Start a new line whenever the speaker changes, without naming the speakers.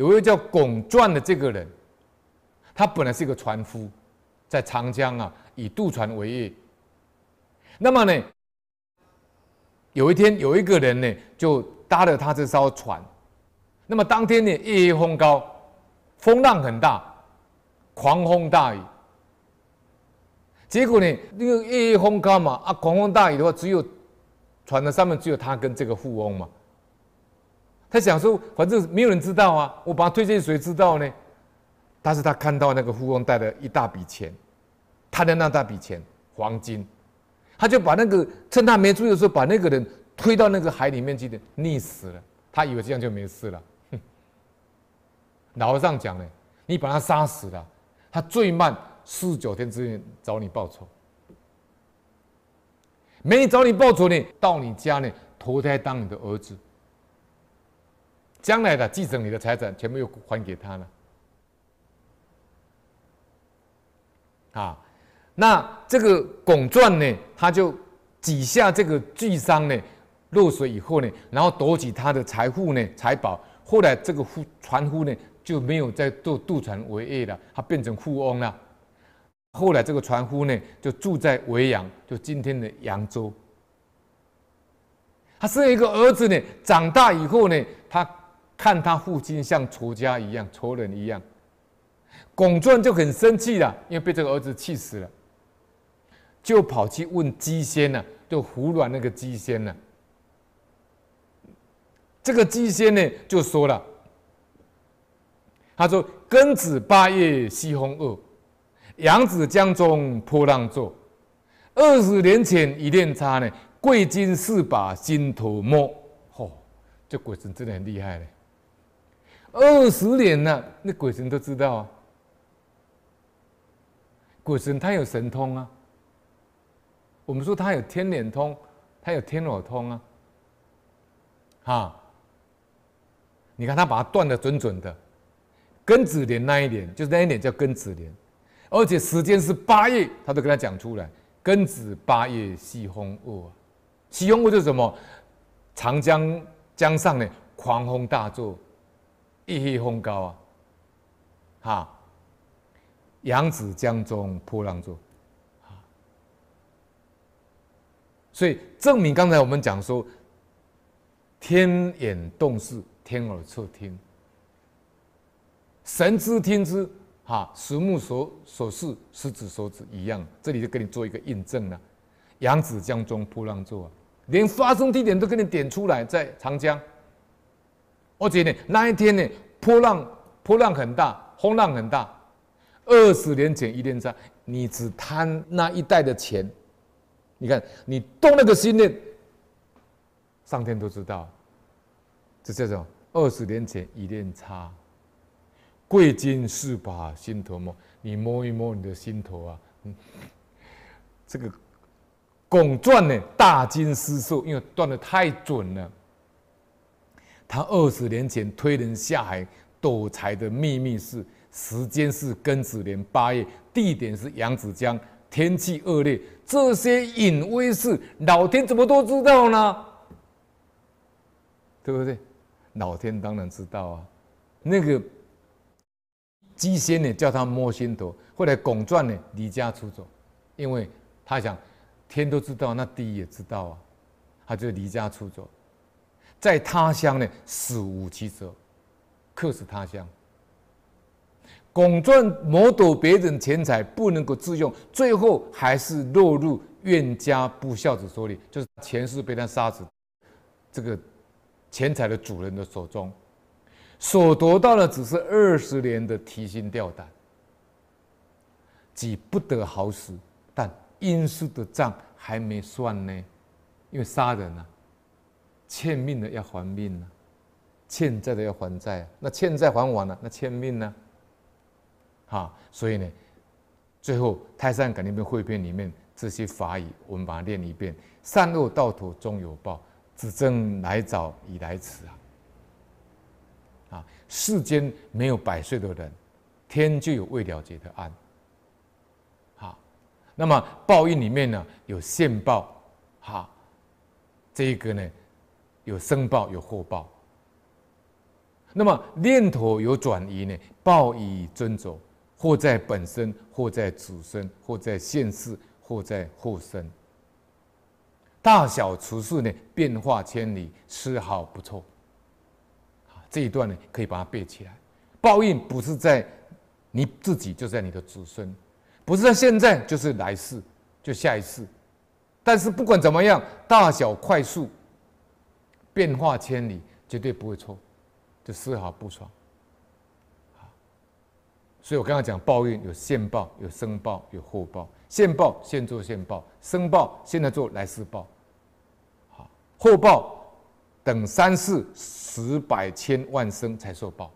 有一位叫龚传的这个人，他本来是一个船夫，在长江啊以渡船为业。那么呢，有一天有一个人呢就搭了他这艘船，那么当天呢夜夜风高，风浪很大，狂风大雨。结果呢，那个夜夜风高嘛，啊，狂风大雨的话，只有船的上面只有他跟这个富翁嘛。他想说，反正没有人知道啊，我把他推荐谁知道呢？但是他看到那个富翁带了一大笔钱，他的那大笔钱黄金，他就把那个趁他没注意的时候，把那个人推到那个海里面去的，溺死了。他以为这样就没事了。哼，老和尚讲呢，你把他杀死了，他最慢四十九天之内找你报仇。没找你报仇呢，到你家呢投胎当你的儿子。将来的继承你的财产，全部又还给他了。啊，那这个拱传呢，他就挤下这个巨商呢，落水以后呢，然后夺取他的财富呢、财宝。后来这个夫船夫呢，就没有再做渡船为业了，他变成富翁了。后来这个船夫呢，就住在维扬，就今天的扬州。他生一个儿子呢，长大以后呢，他。看他父亲像仇家一样，仇人一样，龚传就很生气了，因为被这个儿子气死了，就跑去问鸡仙呢，就服软那个鸡仙呢。这个鸡仙呢就说了，他说：“庚子八月西风恶，扬子江中波浪作。二十年前一念差呢，贵金四把心头摸。”哦，这鬼神真的很厉害嘞。二十年了，那鬼神都知道啊。鬼神他有神通啊。我们说他有天眼通，他有天耳通啊。哈，你看他把它断的准准的，庚子年那一年，就是那一年叫庚子年，而且时间是八月，他都跟他讲出来。庚子八月西风恶，西风恶就是什么？长江江上呢，狂风大作。夜黑风高啊，哈！扬子江中波浪作，所以证明刚才我们讲说，天眼洞视，天耳侧听，神知听之，哈！实目所所视，实指所指一样。这里就给你做一个印证了。扬子江中波浪作啊，连发生地点都给你点出来，在长江。而且呢，那一天呢，波浪波浪很大，风浪很大。二十年前一念差，你只贪那一代的钱，你看你动那个心念，上天都知道。就这种二十年前一念差，贵金是把心头摸，你摸一摸你的心头啊，嗯，这个龚传呢，大惊失色，因为断的太准了。他二十年前推人下海躲财的秘密是：时间是庚子年八月，地点是扬子江，天气恶劣。这些隐微事，老天怎么都知道呢？对不对？老天当然知道啊。那个鸡仙呢，叫他摸心头。后来龚传呢，离家出走，因为他想，天都知道，那地也知道啊，他就离家出走。在他乡呢，死无其责，客死他乡。龚传谋夺别人钱财，不能够自用，最后还是落入怨家不孝子手里，就是前世被他杀死，这个钱财的主人的手中，所得到的只是二十年的提心吊胆，己不得好死，但阴司的账还没算呢，因为杀人啊。欠命的要还命呢、啊，欠债的要还债、啊，那欠债还完了，那欠命呢？啊，所以呢，最后《太上感应篇汇编》里面这些法语，我们把它念一遍：善恶到头终有报，只争来早已来迟啊！啊，世间没有百岁的人，天就有未了结的案。好，那么报应里面呢，有现报，哈，这一个呢。有生报有祸报，那么念头有转移呢，报以遵走，或在本身，或在子孙，或在现世，或在后生。大小处事呢，变化千里，丝毫不错。这一段呢，可以把它背起来。报应不是在你自己，就在你的子孙，不是在现在，就是来世，就下一世。但是不管怎么样，大小快速，变化千里，绝对不会错，就丝毫不爽。所以我刚刚讲报应有现报、有生报、有后报。现报现做现报，生报现在做来世报。好，后报等三世十百千万生才受报。